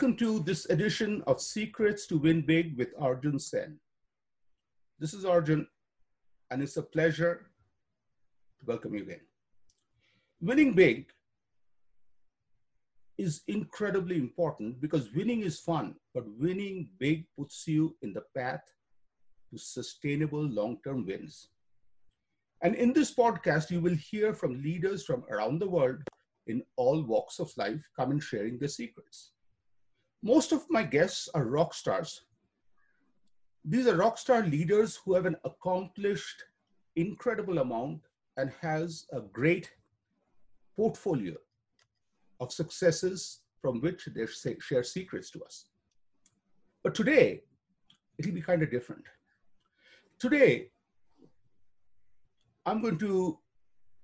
Welcome to this edition of Secrets to Win Big with Arjun Sen. This is Arjun, and it's a pleasure to welcome you again. Winning big is incredibly important because winning is fun, but winning big puts you in the path to sustainable long term wins. And in this podcast, you will hear from leaders from around the world in all walks of life come and sharing their secrets. Most of my guests are rock stars. These are rock star leaders who have an accomplished incredible amount and has a great portfolio of successes from which they share secrets to us. But today, it'll be kind of different. Today, I'm going to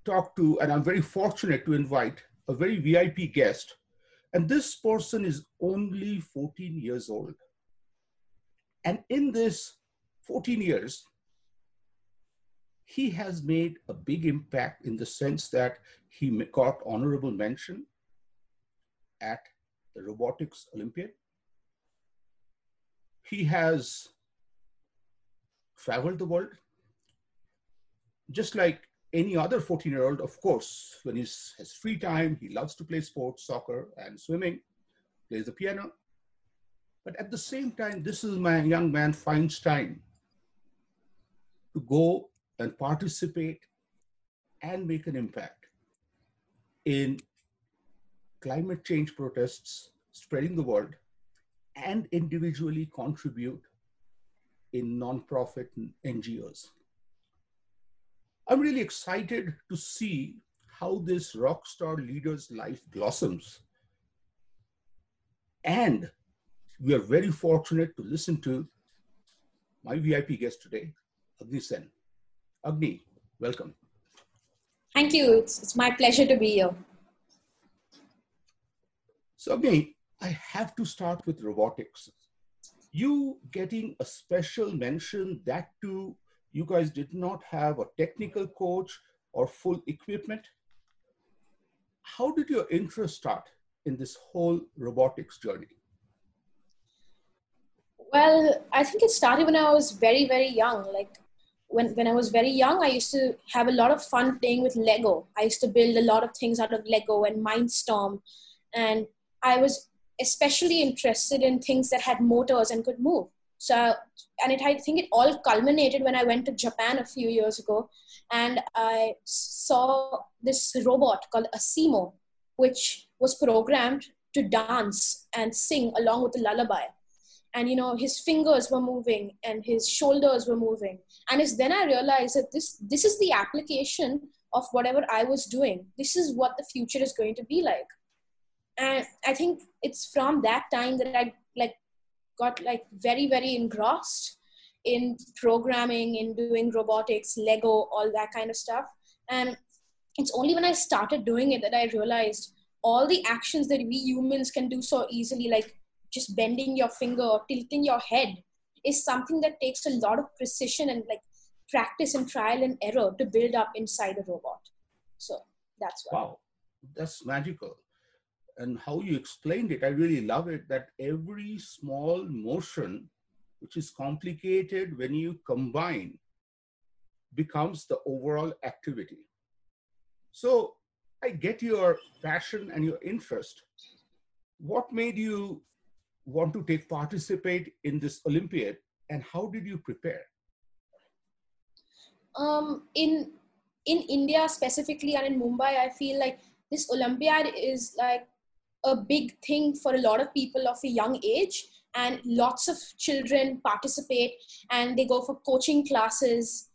talk to, and I'm very fortunate to invite a very VIP guest and this person is only 14 years old. And in this 14 years, he has made a big impact in the sense that he got honorable mention at the Robotics Olympiad. He has traveled the world, just like any other 14 year old, of course, when he has free time, he loves to play sports, soccer, and swimming, plays the piano. But at the same time, this is my young man finds time to go and participate and make an impact in climate change protests spreading the word and individually contribute in nonprofit NGOs. I'm really excited to see how this rock star leader's life blossoms. And we are very fortunate to listen to my VIP guest today, Agni Sen. Agni, welcome. Thank you. It's, it's my pleasure to be here. So, Agni, I have to start with robotics. You getting a special mention, that too you guys did not have a technical coach or full equipment. How did your interest start in this whole robotics journey? Well, I think it started when I was very, very young. Like when, when I was very young, I used to have a lot of fun playing with Lego. I used to build a lot of things out of Lego and Mindstorm. And I was especially interested in things that had motors and could move. So, and it, I think it all culminated when I went to Japan a few years ago and I saw this robot called Asimo, which was programmed to dance and sing along with the lullaby. And you know, his fingers were moving and his shoulders were moving. And it's then I realized that this this is the application of whatever I was doing. This is what the future is going to be like. And I think it's from that time that I got like very very engrossed in programming in doing robotics lego all that kind of stuff. And it's only when i started doing it that i realized all the actions that we humans can do so easily like just bending your finger or tilting your head is something that takes a lot of precision and like practice and trial and error to build up inside a robot. So that's why. wow. That's magical and how you explained it, I really love it that every small motion, which is complicated when you combine, becomes the overall activity. So I get your passion and your interest. What made you want to take participate in this Olympiad and how did you prepare? Um, in in India specifically and in Mumbai, I feel like this Olympiad is like a big thing for a lot of people of a young age and lots of children participate and they go for coaching classes.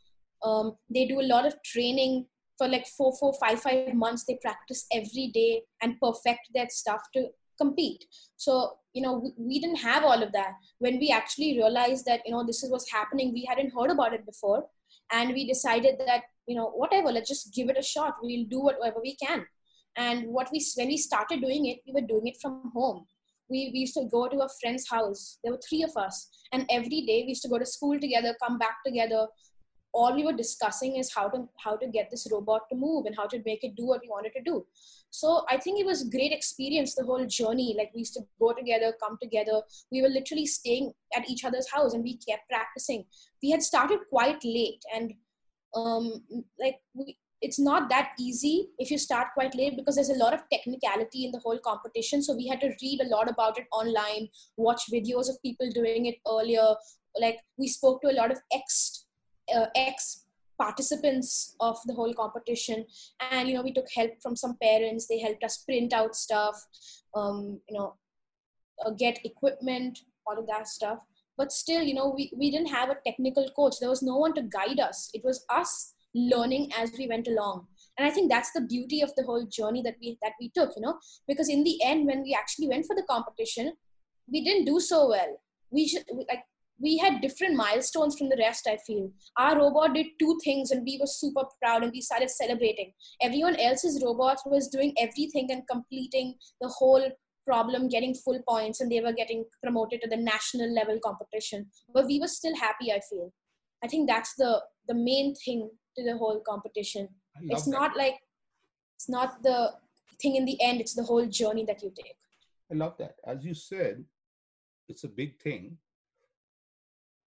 Um, they do a lot of training for like four four five five months. They practice every day and perfect their stuff to compete. So you know we, we, didn't have all of that. When we actually realized that you know this is what's happening we hadn't heard about it before and we decided that you know whatever let's just give it a shot. We'll do whatever we can and what we when we started doing it we were doing it from home. We, we used to go to a friend's house. There were three of us. And every day we used to go to school together come back together. All we were discussing is how to how to get this robot to move and how to make it do what we wanted to do. So i think it was a great experience the whole journey. Like we used to go together come together. We were literally staying at each other's house and we kept practicing. We had started quite late and um like we, it's not that easy if you start quite late because there's a lot of technicality in the whole competition. So we had to read a lot about it online watch videos of people doing it earlier. Like we spoke to a lot of ex uh, ex participants of the whole competition. And you know we took help from some parents. They helped us print out stuff um, you know uh, get equipment all of that stuff. But still you know we, we didn't have a technical coach. There was no one to guide us. It was us learning as we went along. And i think that's the beauty of the whole journey that we that we took you know? Because in the end when we actually went for the competition we didn't do so well. We should like we had different milestones from the rest i feel. Our robot did two things and we were super proud and we started celebrating. Everyone else's robot was doing everything and completing the whole problem getting full points and they were getting promoted to the national level competition. But we were still happy i feel. I think that's the the main thing to the whole competition it's that. not like it's not the thing in the end it's the whole journey that you take i love that as you said it's a big thing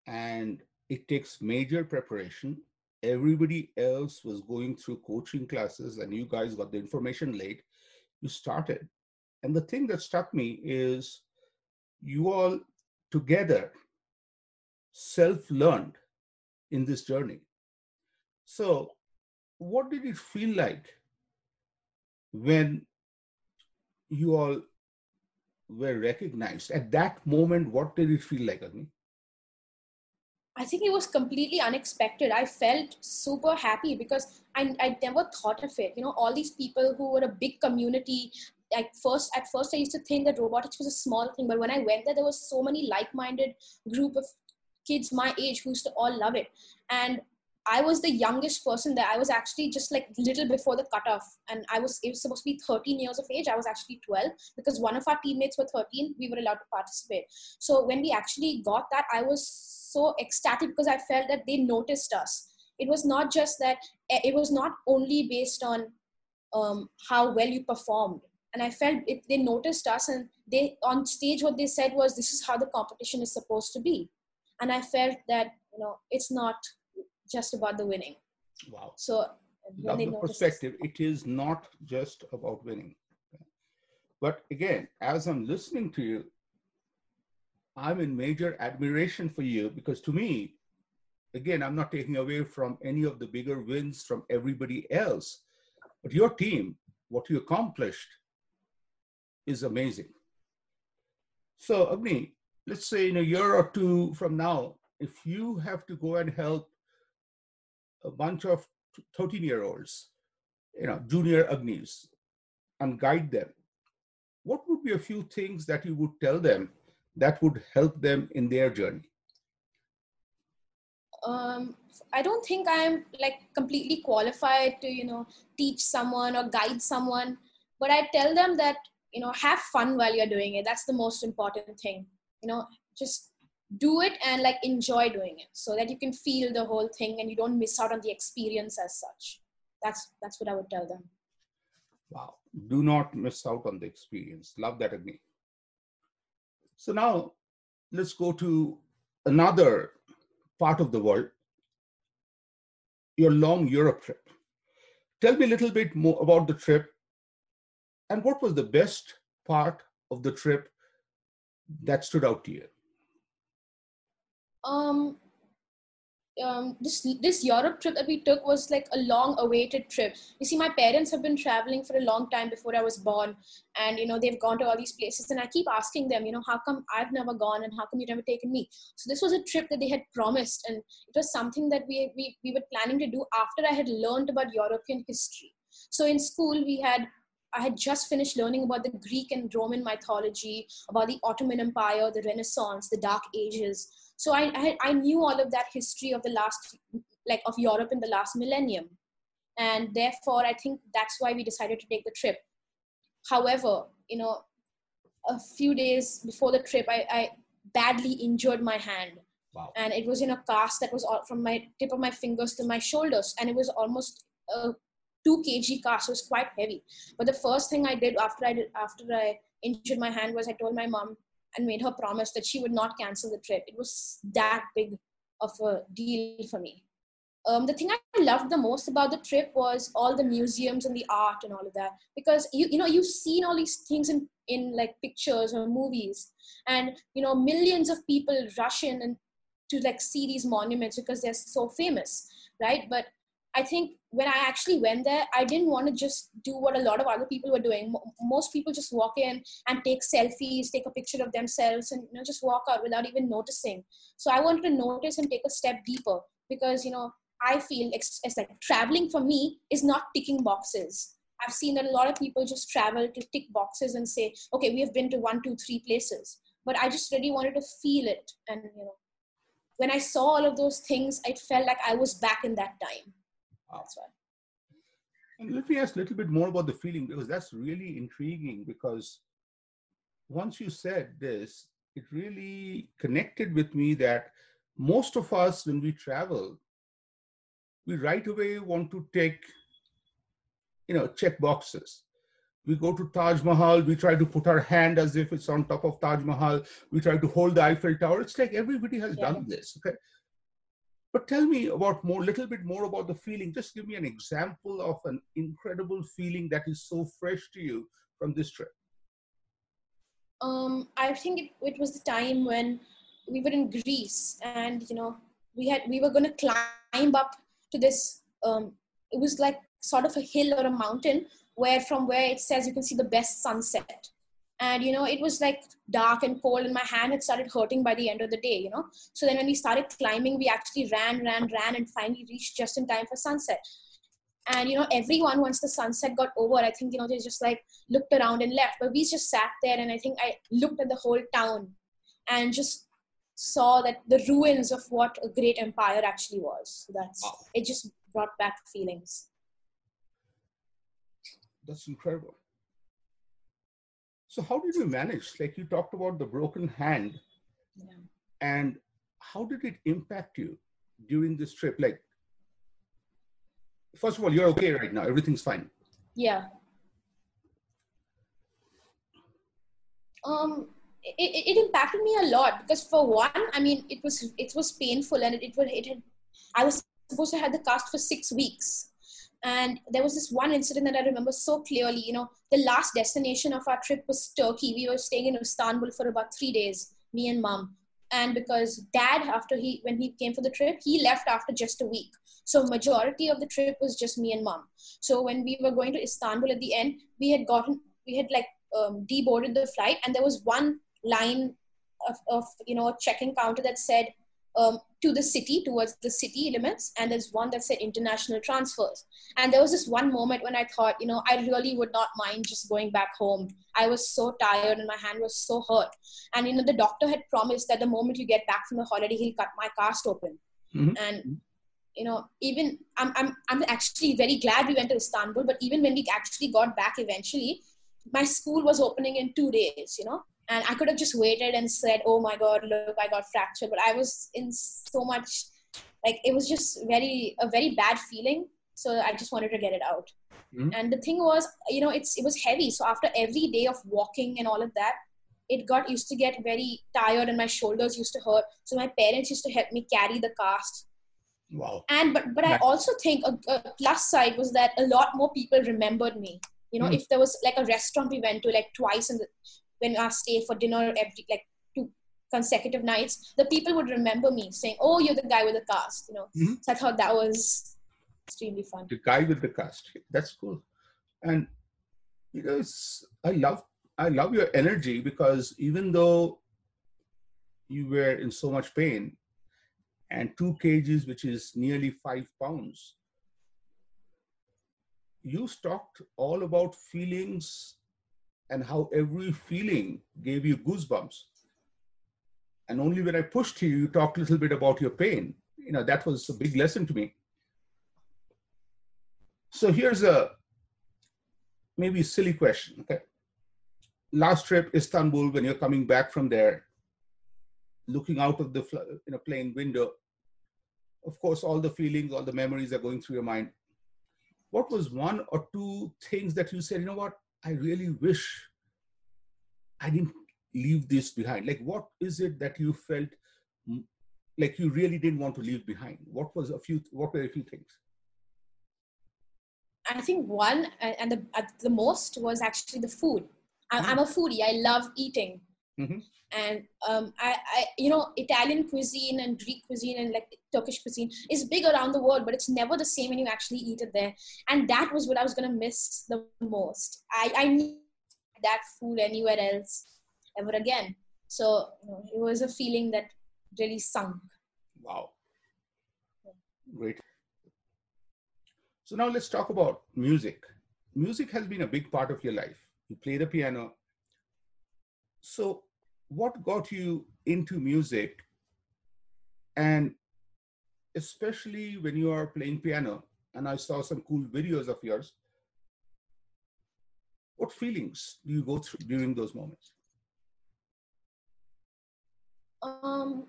and it takes major preparation. Everybody else was going through coaching classes, and you guys got the information late. You started. And the thing that struck me is you all together self learned in this journey. So, what did it feel like when you all were recognized? At that moment, what did it feel like, Agni? I think it was completely unexpected. I felt super happy because I, I never thought of it. You know, all these people who were a big community. Like first, at first, I used to think that robotics was a small thing, but when I went there, there was so many like-minded group of kids my age who used to all love it. And I was the youngest person there. I was actually just like little before the cutoff, and I was it was supposed to be 13 years of age. I was actually 12 because one of our teammates were 13. We were allowed to participate. So when we actually got that, I was so ecstatic because I felt that they noticed us. It was not just that eh, it was not only based on um, how well you performed, and I felt it, they noticed us, and they on stage what they said was, "This is how the competition is supposed to be," and I felt that you know it's not just about the winning. Wow. So love the perspective. It is not just about winning. But again, as I'm listening to you, I'm in major admiration for you because to me, again, I'm not taking away from any of the bigger wins from everybody else, but your team, what you accomplished is amazing. So, Agni, let's say in a year or two from now, if you have to go and help a bunch of 13 year olds, you know, junior Agnis, and guide them, what would be a few things that you would tell them that would help them in their journey? Um, I don't think I'm like completely qualified to, you know, teach someone or guide someone, but I tell them that, you know, have fun while you're doing it. That's the most important thing. You know, just do it and like enjoy doing it so that you can feel the whole thing and you don't miss out on the experience as such. That's that's what i would tell them. Wow. Do not miss out on the experience. Love that agni so now let's go to another part of the world your long europe trip. Tell me a little bit more about the trip and what was the best part of the trip that stood out to you um, um, this this Europe trip that we took was like a long awaited trip. You see, my parents have been traveling for a long time before I was born, and you know they've gone to all these places. And I keep asking them, you know, how come I've never gone, and how come you've never taken me? So this was a trip that they had promised, and it was something that we we we were planning to do after I had learned about European history. So in school we had I had just finished learning about the Greek and Roman mythology, about the Ottoman Empire, the Renaissance, the Dark Ages. So I, I, I knew all of that history of the last, like of Europe in the last millennium. And therefore, I think that's why we decided to take the trip. However, you know, a few days before the trip, I, I badly injured my hand. Wow. And it was in a cast that was all from my tip of my fingers to my shoulders. And it was almost a two kg cast. So it was quite heavy. But the first thing I did after I did, after I injured my hand was I told my mom and made her promise that she would not cancel the trip. It was that big of a deal for me. Um, the thing I loved the most about the trip was all the museums and the art and all of that because you you know you've seen all these things in in like pictures or movies and you know millions of people rush in and to like see these monuments because they're so famous right but I think when I actually went there, I didn't want to just do what a lot of other people were doing. Most people just walk in and take selfies, take a picture of themselves, and you know just walk out without even noticing. So I wanted to notice and take a step deeper because you know I feel it's, it's like traveling for me is not ticking boxes. I've seen that a lot of people just travel to tick boxes and say, okay, we have been to one, two, three places. But I just really wanted to feel it. And, you know, when I saw all of those things, it felt like I was back in that time. That's why. And let me ask a little bit more about the feeling because that's really intriguing because once you said this, it really connected with me that most of us, when we travel, we right away want to take, you know, check boxes. We go to Taj Mahal, we try to put our hand as if it's on top of Taj Mahal, we try to hold the Eiffel Tower. It's like everybody has yeah. done this. Okay. But tell me about more, little bit more about the feeling. Just give me an example of an incredible feeling that is so fresh to you from this trip. Um, I think it, it was the time when we were in Greece, and you know, we had we were going to climb up to this. Um, it was like sort of a hill or a mountain where from where it says you can see the best sunset and you know it was like dark and cold and my hand had started hurting by the end of the day you know. So then when we started climbing we actually ran ran ran and finally reached just in time for sunset. And you know everyone once the sunset got over i think you know they just like looked around and left. But we just sat there and i think i looked at the whole town and just saw that the ruins of what a great empire actually was. So that's wow. it just brought back feelings. That's incredible so how did you manage? Like you talked about the broken hand, yeah. and how did it impact you during this trip? Like, first of all, you're okay right now. Everything's fine. Yeah. Um, it, it impacted me a lot because for one, I mean, it was it was painful and it it, it had I was supposed to have the cast for six weeks and there was this one incident that I remember so clearly. You know, the last destination of our trip was Turkey. We were staying in Istanbul for about three days, me and mom. And because dad, after he when he came for the trip, he left after just a week. So majority of the trip was just me and mom. So when we were going to Istanbul at the end, we had gotten we had like um, deboarded the flight, and there was one line of, of you know a check-in counter that said um, to the city, towards the city limits, and there's one that said international transfers. And there was this one moment when I thought, you know, I really would not mind just going back home. I was so tired and my hand was so hurt. And, you know, the doctor had promised that the moment you get back from the holiday, he'll cut my cast open. Mm-hmm. And, you know, even I'm, I'm, I'm actually very glad we went to Istanbul, but even when we actually got back eventually, my school was opening in two days, you know, and i could have just waited and said oh my god look i got fractured. But i was in so much like it was just very a very bad feeling. So i just wanted to get it out. Mm-hmm. and the thing was you know it's it was heavy. So after every day of walking and all of that it got used to get very tired and my shoulders used to hurt. So my parents used to help me carry the cast. Wow. And but but i also think a, a plus side was that a lot more people remembered me. You know mm. if there was like a restaurant we went to like twice in the when I stay for dinner every like two consecutive nights, the people would remember me saying, "Oh, you're the guy with the cast," you know. Mm-hmm. So I thought that was extremely fun. The guy with the cast. That's cool, and you know, it's, I love I love your energy because even though you were in so much pain, and two kgs, which is nearly five pounds, you talked all about feelings and how every feeling gave you goosebumps. And only when I pushed you, you talked a little bit about your pain. You know, that was a big lesson to me. So here's a maybe silly question. Okay. Last trip, Istanbul, when you're coming back from there, looking out of the you know, plane window, of course, all the feelings, all the memories are going through your mind. What was one or two things that you said, you know what, I really wish I didn't leave this behind? Like, what is it that you felt like you really didn't want to leave behind? What was a few, what were a few things? I think one and the, the most was actually the food. Ah. I'm, a foodie. I love eating. Mm-hmm. And um, I, I, you know, Italian cuisine and Greek cuisine and like Turkish cuisine is big around the world, but it's never the same when you actually eat it there. And that was what I was gonna miss the most. I, I need that food anywhere else ever again. So you know, it was a feeling that really sunk. Wow. Great. So now let's talk about music. Music has been a big part of your life. You play the piano. So what got you into music? And especially when you are playing piano and i saw some cool videos of yours what feelings do you go through during those moments? Um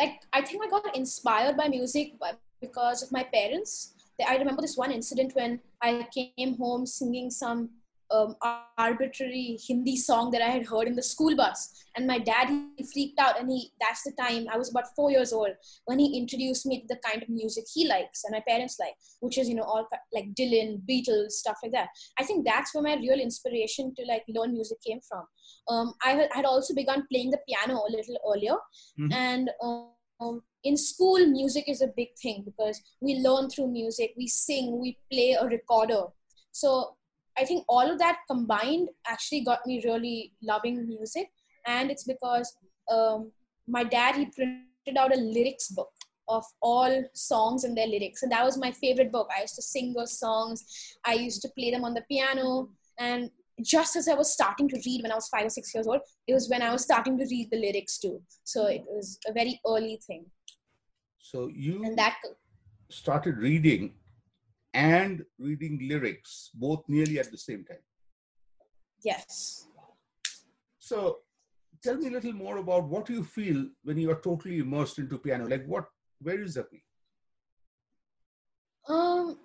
like i think i got inspired by music because of my parents i remember this one incident when i came home singing some um, arbitrary Hindi song that I had heard in the school bus. And my dad, he freaked out. And he, that's the time I was about four years old when he introduced me to the kind of music he likes and my parents like, which is, you know, all like Dylan, Beatles, stuff like that. I think that's where my real inspiration to like learn music came from. Um, I had also begun playing the piano a little earlier. Mm-hmm. And, um, in school music is a big thing because we learn through music we sing we play a recorder so I think all of that combined actually got me really loving music. And it's because um, my dad, he printed out a lyrics book of all songs and their lyrics. And that was my favorite book. I used to sing those songs. I used to play them on the piano. And just as I was starting to read when I was five or six years old, it was when I was starting to read the lyrics too. So it was a very early thing. So you and that started reading and reading lyrics both nearly at the same time. Yes. So tell me a little more about what you feel when you are totally immersed into piano. Like what, where is that? Um,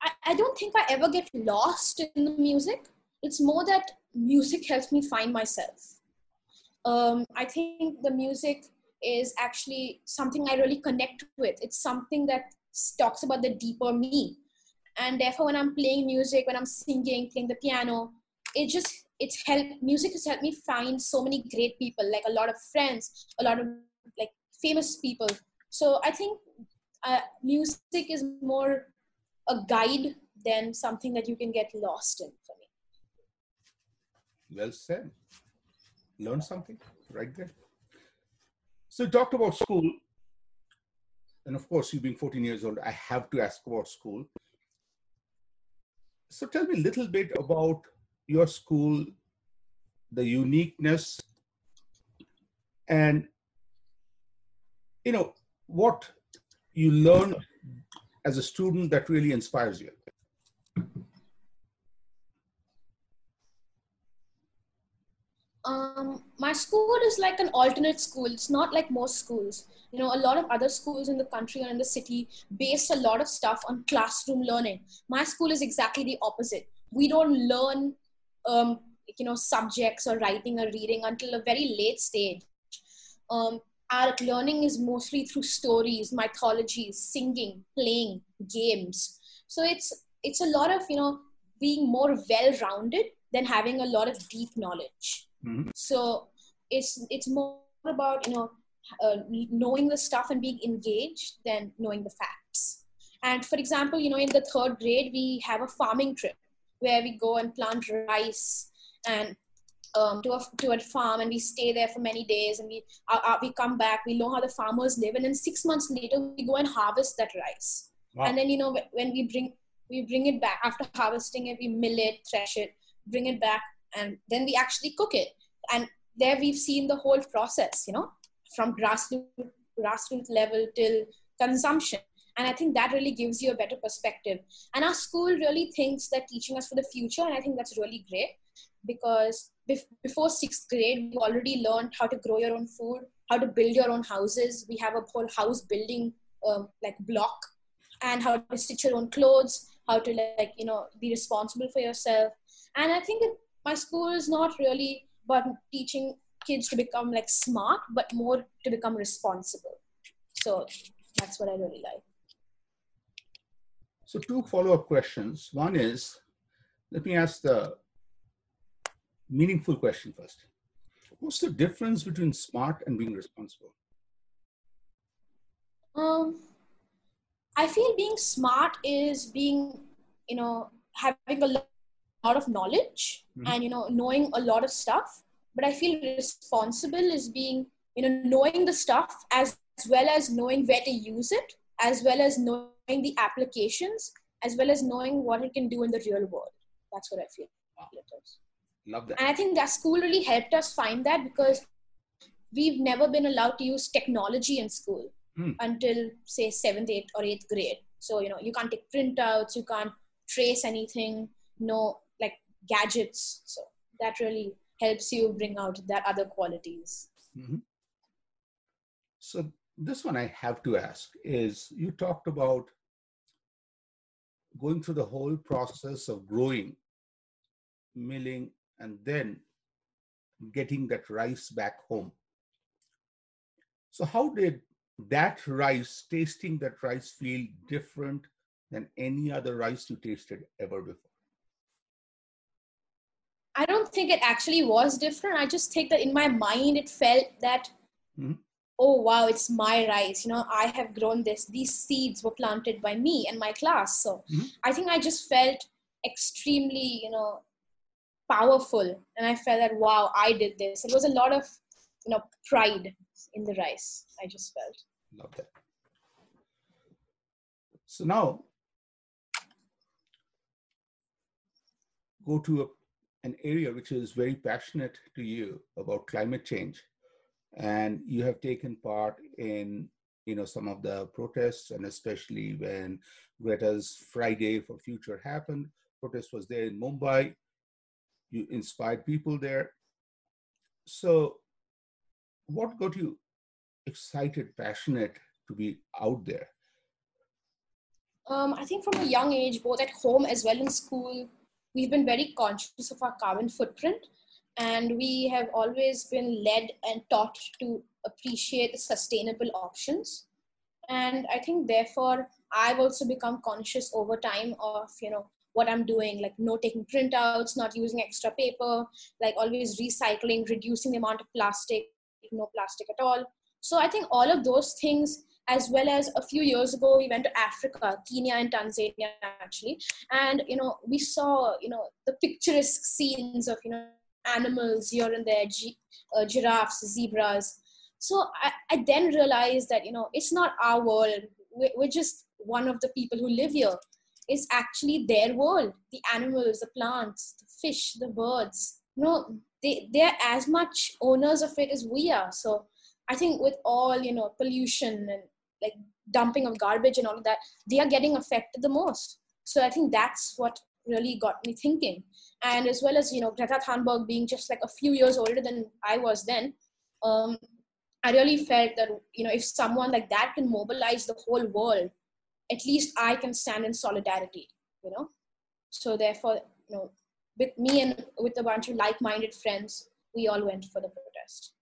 I, I don't think I ever get lost in the music. It's more that music helps me find myself. Um, I think the music is actually something I really connect with. It's something that talks about the deeper me. And therefore when i'm playing music when i'm singing playing the piano it just it's helped music has helped me find so many great people like a lot of friends a lot of like famous people. So i think uh, music is more a guide than something that you can get lost in for me. Well said. Learn something right there. So talked about school and of course, you being 14 years old, I have to ask about school. So tell me a little bit about your school, the uniqueness, and you know what you learn as a student that really inspires you. Um, my school is like an alternate school. It's not like most schools. You know, a lot of other schools in the country or in the city base a lot of stuff on classroom learning. My school is exactly the opposite. We don't learn, um, you know, subjects or writing or reading until a very late stage. Um, our learning is mostly through stories, mythologies, singing, playing, games. So it's it's a lot of you know being more well-rounded than having a lot of deep knowledge. Mm-hmm. So it's it's more about you know uh, knowing the stuff and being engaged than knowing the facts. And for example, you know, in the third grade, we have a farming trip where we go and plant rice and um, to, a, to a farm and we stay there for many days and we, uh, uh, we come back, we know how the farmers live. And then six months later, we go and harvest that rice. wow. and then you know when we bring we bring it back after harvesting it we mill it thresh it bring it back and then we actually cook it. And there we've seen the whole process you know from grassroots grassroots level till consumption. And i think that really gives you a better perspective. And our school really thinks that teaching us for the future and i think that's really great because before sixth grade we already learned how to grow your own food how to build your own houses. We have a whole house building um, like block and how to stitch your own clothes how to like you know be responsible for yourself. And i think my school is not really about teaching kids to become like smart but more to become responsible. So that's what i really like. So two follow-up questions. One is let me ask the meaningful question first. What's the difference between smart and being responsible? Um I feel being smart is being, you know, having a lot of knowledge mm-hmm. and, you know, knowing a lot of stuff. But I feel responsible is being, you know, knowing the stuff as, as well as knowing where to use it, as well as knowing the applications, as well as knowing what it can do in the real world. That's what I feel wow. Love that. And I think that school really helped us find that because we've never been allowed to use technology in school mm. until say seventh, eighth, or eighth grade. So you know you can't take printouts, you can't trace anything, no gadgets. So that really helps you bring out that other qualities. Mm-hmm. So this one I have to ask is you talked about going through the whole process of growing, milling, and then getting that rice back home. So how did that rice, tasting that rice, feel different than any other rice you tasted ever before? Don't think it actually was different. I just think that in my mind, it felt that, mm-hmm. oh, wow, it's my rice. You know, I have grown this. These seeds were planted by me and my class. So mm-hmm. I think I just felt extremely, you know, powerful. And I felt that, wow, I did this. It was a lot of, you know, pride in the rice, I just felt. Love that. So now go to a, an area which is very passionate to you about climate change. And you have taken part in you know some of the protests and especially when greta's friday for future happened protest was there in mumbai. You inspired people there. So what got you excited, passionate to be out there? Um, I think from a young age, both at home as well in school, we've been very conscious of our carbon footprint. And we have always been led and taught to appreciate the sustainable options. And I think, therefore, I've also become conscious over time of, you know, what I'm doing, like no taking printouts, not using extra paper, like always recycling, reducing the amount of plastic, no plastic at all. So I think all of those things, as well as a few years ago, we went to Africa, Kenya and Tanzania actually, and you know we saw you know the picturesque scenes of you know animals here and there, gi- uh, giraffes, zebras. So I, I then realized that you know it's not our world. We're, we're just one of the people who live here. It's actually their world. The animals, the plants, the fish, the birds. You know, they they're as much owners of it as we are. So I think with all you know pollution and like dumping of garbage and all of that, they are getting affected the most. So I think that's what really got me thinking. And as well as you know Greta Thunberg being just like a few years older than I was then, um, I really felt that you know if someone like that can mobilize the whole world, at least I can stand in solidarity. You know, so therefore you know with me and with a bunch of like-minded friends, we all went for the protest.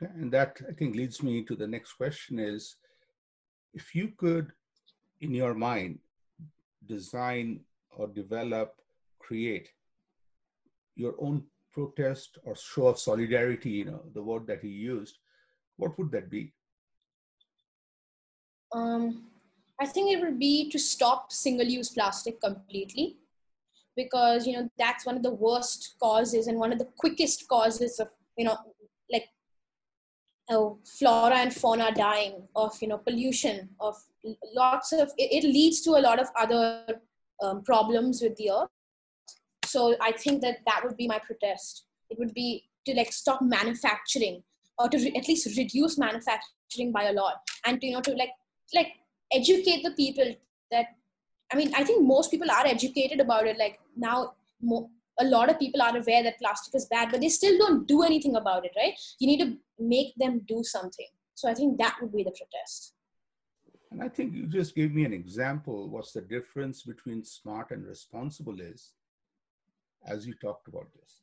And that I think leads me to the next question is, if you could, in your mind, design or develop, create your own protest or show of solidarity, you know, the word that he used, what would that be? Um, I think it would be to stop single-use plastic completely because you know that's one of the worst causes and one of the quickest causes of you know oh, flora and fauna dying, of you know pollution, of lots of it, it leads to a lot of other um, problems with the earth. So I think that that would be my protest. It would be to like stop manufacturing or to re- at least reduce manufacturing by a lot and to, you know to like like educate the people that i mean i think most people are educated about it like now mo- a lot of people are aware that plastic is bad but they still don't do anything about it right you need to make them do something. So i think that would be the protest. And i think you just gave me an example what's the difference between smart and responsible is as you talked about this.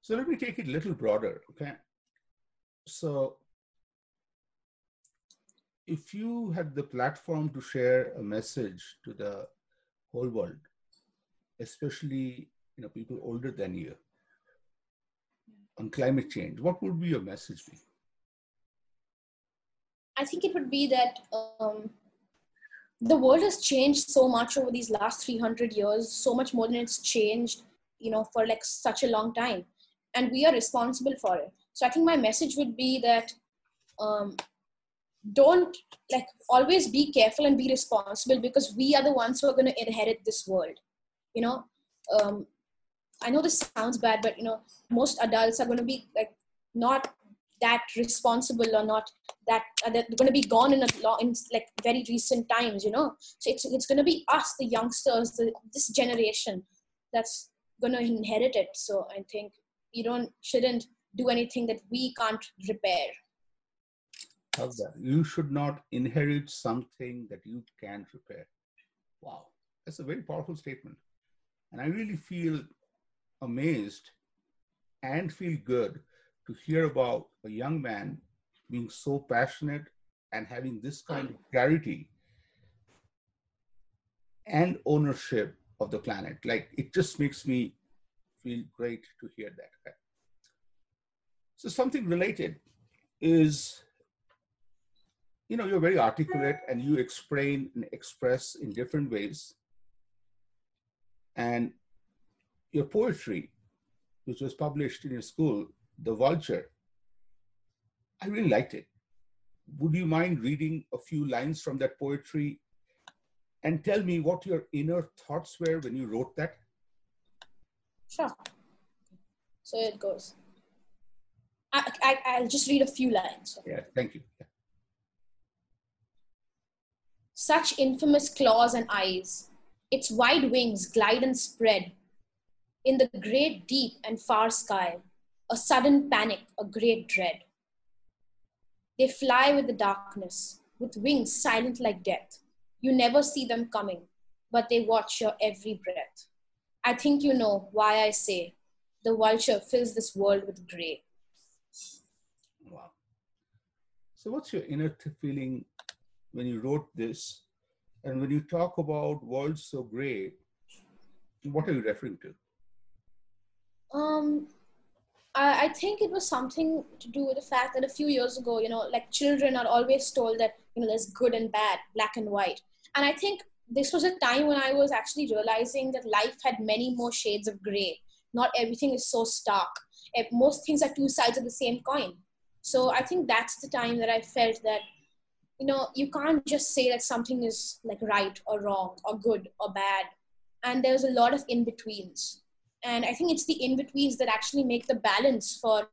So let me take it a little broader okay? So if you had the platform to share a message to the whole world, especially you know people older than you on climate change, what would be your message be? I think it would be that um, the world has changed so much over these last 300 years, so much more than it's changed, you know, for like such a long time. And we are responsible for it. So I think my message would be that um, don't like always be careful and be responsible because we are the ones who are going to inherit this world. You know, um, I know this sounds bad, but you know, most adults are going to be like not that responsible or not that uh, they're going to be gone in a long in like very recent times you know so it's it's going to be us the youngsters the, this generation that's going to inherit it so i think you don't shouldn't do anything that we can't repair. You should not inherit something that you can't repair. Wow, that's a very powerful statement. And I really feel amazed and feel good to hear about a young man being so passionate and having this kind of clarity and ownership of the planet. Like it just makes me feel great to hear that. So something related is, you know, you're very articulate and you explain and express in different ways. And your poetry, which was published in your school, The Vulture, I really liked it. Would you mind reading a few lines from that poetry and tell me what your inner thoughts were when you wrote that? Sure. So it goes. I, I, will just read a few lines. Yeah, thank you. Such infamous claws and eyes, its wide wings glide and spread. In the great deep and far sky, a sudden panic, a great dread. They fly with the darkness, with wings silent like death. You never see them coming, but they watch your every breath. I think you know why I say the vulture fills this world with gray. Wow. So, what's your inner feeling when you wrote this? And when you talk about worlds so gray, what are you referring to? Um, I, I think it was something to do with the fact that a few years ago, you know, like children are always told that, you know, there's good and bad, black and white. And I think this was a time when I was actually realizing that life had many more shades of gray. Not everything is so stark. Most things are two sides of the same coin so i think that's the time that i felt that you know you can't just say that something is like right or wrong or good or bad and there's a lot of in betweens and i think it's the in betweens that actually make the balance for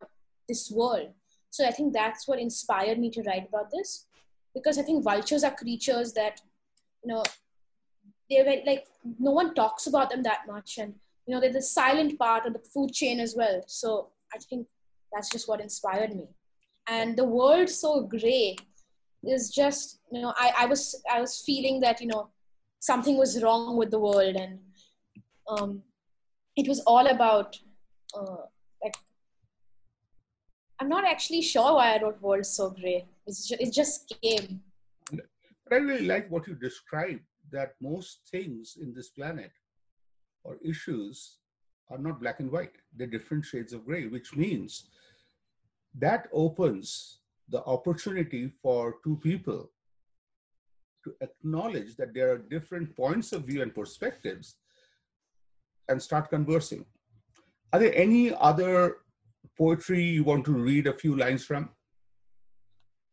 this world. So i think that's what inspired me to write about this. Because i think vultures are creatures that you know they're very, like no one talks about them that much. And you know they're the silent part of the food chain as well. So i think that's just what inspired me. And the world so gray is just you know I, I was i was feeling that you know something was wrong with the world. And um, it was all about uh, like i'm not actually sure why i wrote world so gray it's just, it just came. But i really like what you described that most things in this planet or issues are not black and white. They're different shades of gray which means that opens the opportunity for two people to acknowledge that there are different points of view and perspectives and start conversing. Are there any other poetry you want to read a few lines from?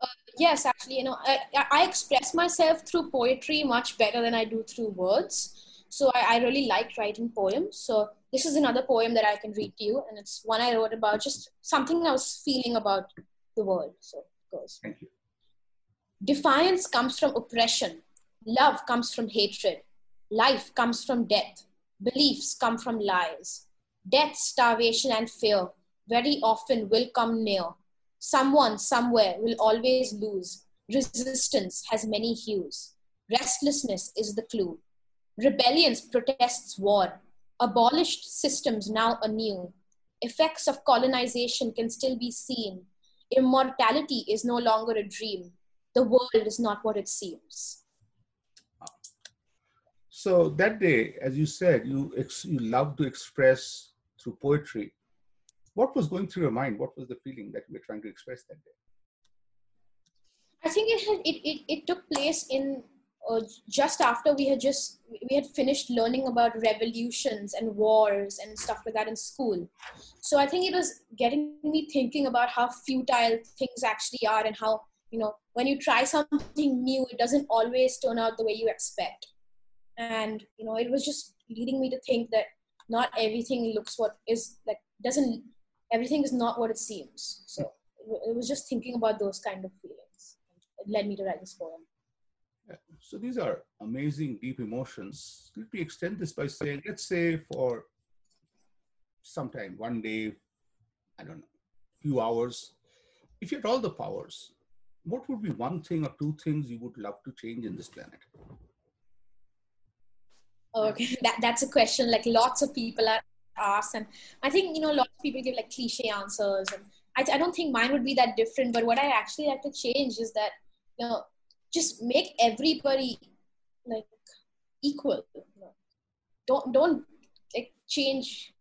Uh, yes, actually, you know, I, I express myself through poetry much better than I do through words. So I, I really like writing poems. So this is another poem that I can read to you, and it's one I wrote about just something I was feeling about the world. So it goes. Thank you. Defiance comes from oppression. Love comes from hatred. Life comes from death. Beliefs come from lies. Death, starvation, and fear very often will come near Someone somewhere will always lose. Resistance has many hues. Restlessness is the clue. Rebellions protests war. Abolished systems now anew. Effects of colonization can still be seen. Immortality is no longer a dream. The world is not what it seems. So that day, as you said, you ex- you love to express through poetry what was going through your mind? What was the feeling that you were trying to express that day? I think it had it, it, it took place in uh, just after we had just we had finished learning about revolutions and wars and stuff like that in school so i think it was getting me thinking about how futile things actually are and how you know when you try something new it doesn't always turn out the way you expect and you know it was just leading me to think that not everything looks what is like doesn't everything is not what it seems. So it was just thinking about those kind of feelings. It led me to write this poem. yeah. So these are amazing, deep emotions. Let me extend this by saying, let's say for some time, one day, I don't know, few hours, if you had all the powers, what would be one thing or two things you would love to change in this planet? Oh, okay, that, that's a question like lots of people are asked and i think you know a lot of people give like cliche answers and I, I don't think mine would be that different but what i actually like to change is that you know just make everybody like equal. Don't don't like change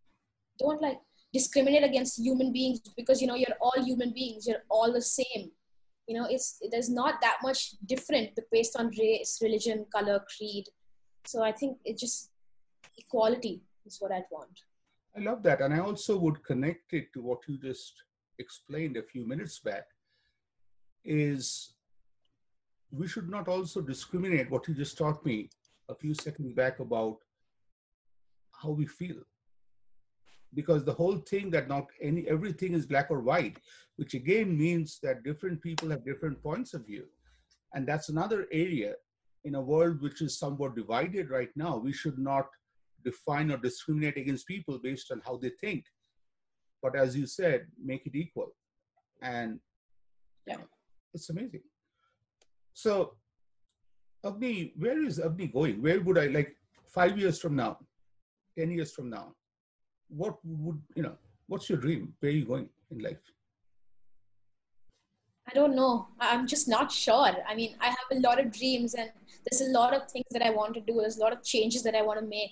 don't like discriminate against human beings because you know you're all human beings you're all the same. You know it's there's not that much different based on race religion color creed so i think it just equality is what i'd want. I love that. And I also would connect it to what you just explained a few minutes back is we should not also discriminate what you just taught me a few seconds back about how we feel. Because the whole thing that not any everything is black or white which again means that different people have different points of view. And that's another area in a world which is somewhat divided right now we should not define or discriminate against people based on how they think. But as you said, make it equal. And yeah, it's amazing. So, Agni, where is Agni going? Where would I like five years from now, 10 years from now? What would, you know, what's your dream? Where are you going in life? I don't know. I'm just not sure. I mean, I have a lot of dreams and there's a lot of things that I want to do. There's a lot of changes that I want to make.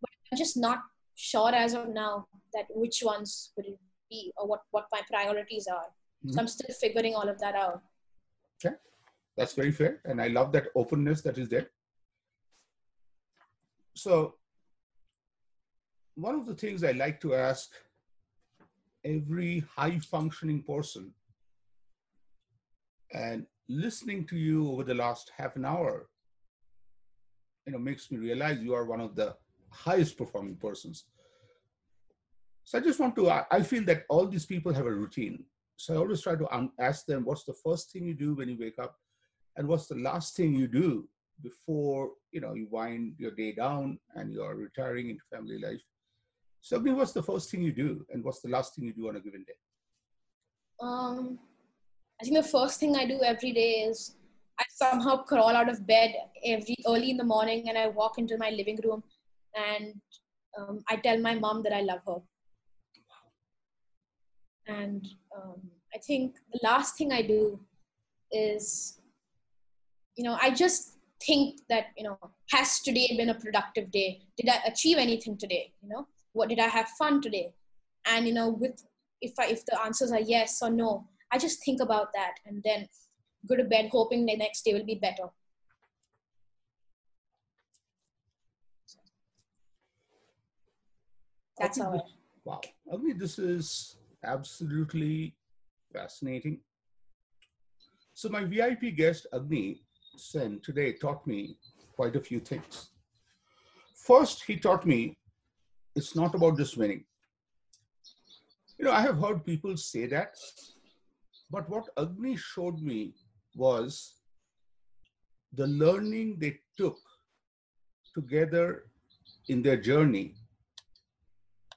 But I'm just not sure as of now that which ones would it be or what, what my priorities are. Mm-hmm. So I'm still figuring all of that out. Okay. That's very fair. And I love that openness that is there. So one of the things I like to ask every high functioning person and listening to you over the last half an hour you know makes me realize you are one of the highest performing persons. So I just want to, I feel that all these people have a routine. So I always try to ask them, what's the first thing you do when you wake up? And what's the last thing you do before, you know, you wind your day down and you're retiring into family life? So what's the first thing you do? And what's the last thing you do on a given day? Um, I think the first thing I do every day is somehow crawl out of bed every early in the morning and I walk into my living room and um, I tell my mom that I love her. And um, I think the last thing I do is, you know, I just think that, you know, has today been a productive day? Did I achieve anything today? You know, what did I have fun today? And, you know, with if I, if the answers are yes or no, I just think about that and then go to bed hoping the next day will be better. That's how it. Wow. I mean, this is absolutely fascinating. So my VIP guest, Agni Sen, today taught me quite a few things. First, he taught me it's not about just winning. You know, I have heard people say that, but what Agni showed me was the learning they took together in their journey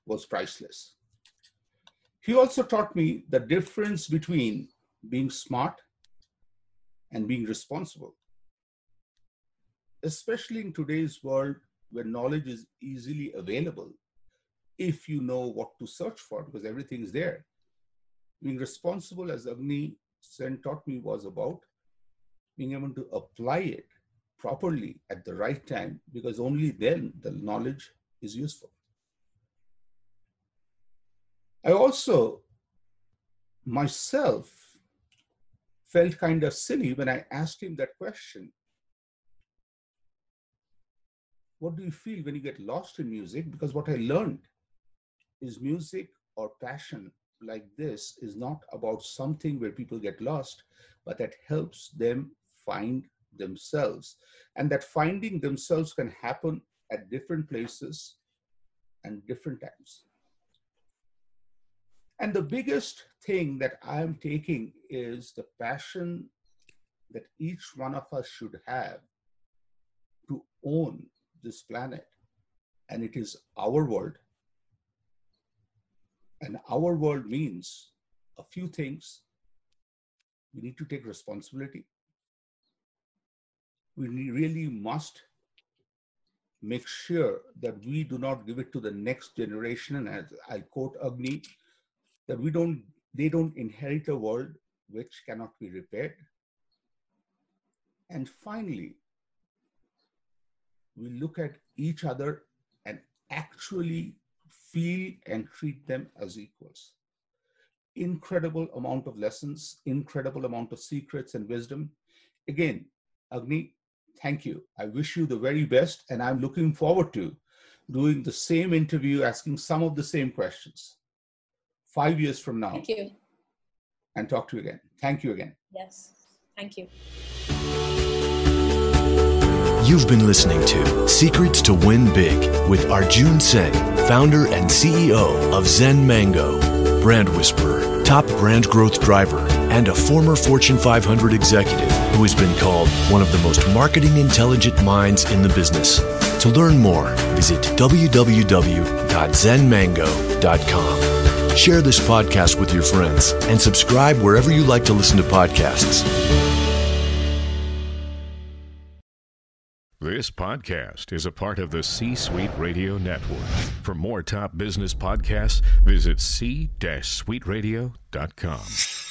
was priceless. He also taught me the difference between being smart and being responsible. Especially in today's world where knowledge is easily available, if you know what to search for, because everything is there. Being responsible, as Agni Sen taught me, was about being able to apply it properly at the right time, because only then the knowledge is useful. I also myself felt kind of silly when I asked him that question. What do you feel when you get lost in music? Because what I learned is music or passion like this is not about something where people get lost, but that helps them find themselves. And that finding themselves can happen at different places and different times. And the biggest thing that I'm taking is the passion that each one of us should have to own this planet. And it is our world. And our world means a few things. We need to take responsibility. We really must make sure that we do not give it to the next generation. And as I quote Agni, that we don't, they don't inherit a world which cannot be repaired. And finally, we look at each other and actually feel and treat them as equals. Incredible amount of lessons, incredible amount of secrets and wisdom. Again, Agni, thank you. I wish you the very best, and I'm looking forward to doing the same interview, asking some of the same questions five years from now. Thank you. And talk to you again. Thank you again. Yes. Thank you. You've been listening to Secrets to Win Big with Arjun Sen, founder and CEO of Zen Mango, brand whisperer, top brand growth driver, and a former Fortune 500 executive who has been called one of the most marketing intelligent minds in the business. To learn more, visit www.zenmango.com. Share this podcast with your friends and subscribe wherever you like to listen to podcasts. This podcast is a part of the C Suite Radio Network. For more top business podcasts, visit c-suiteradio.com.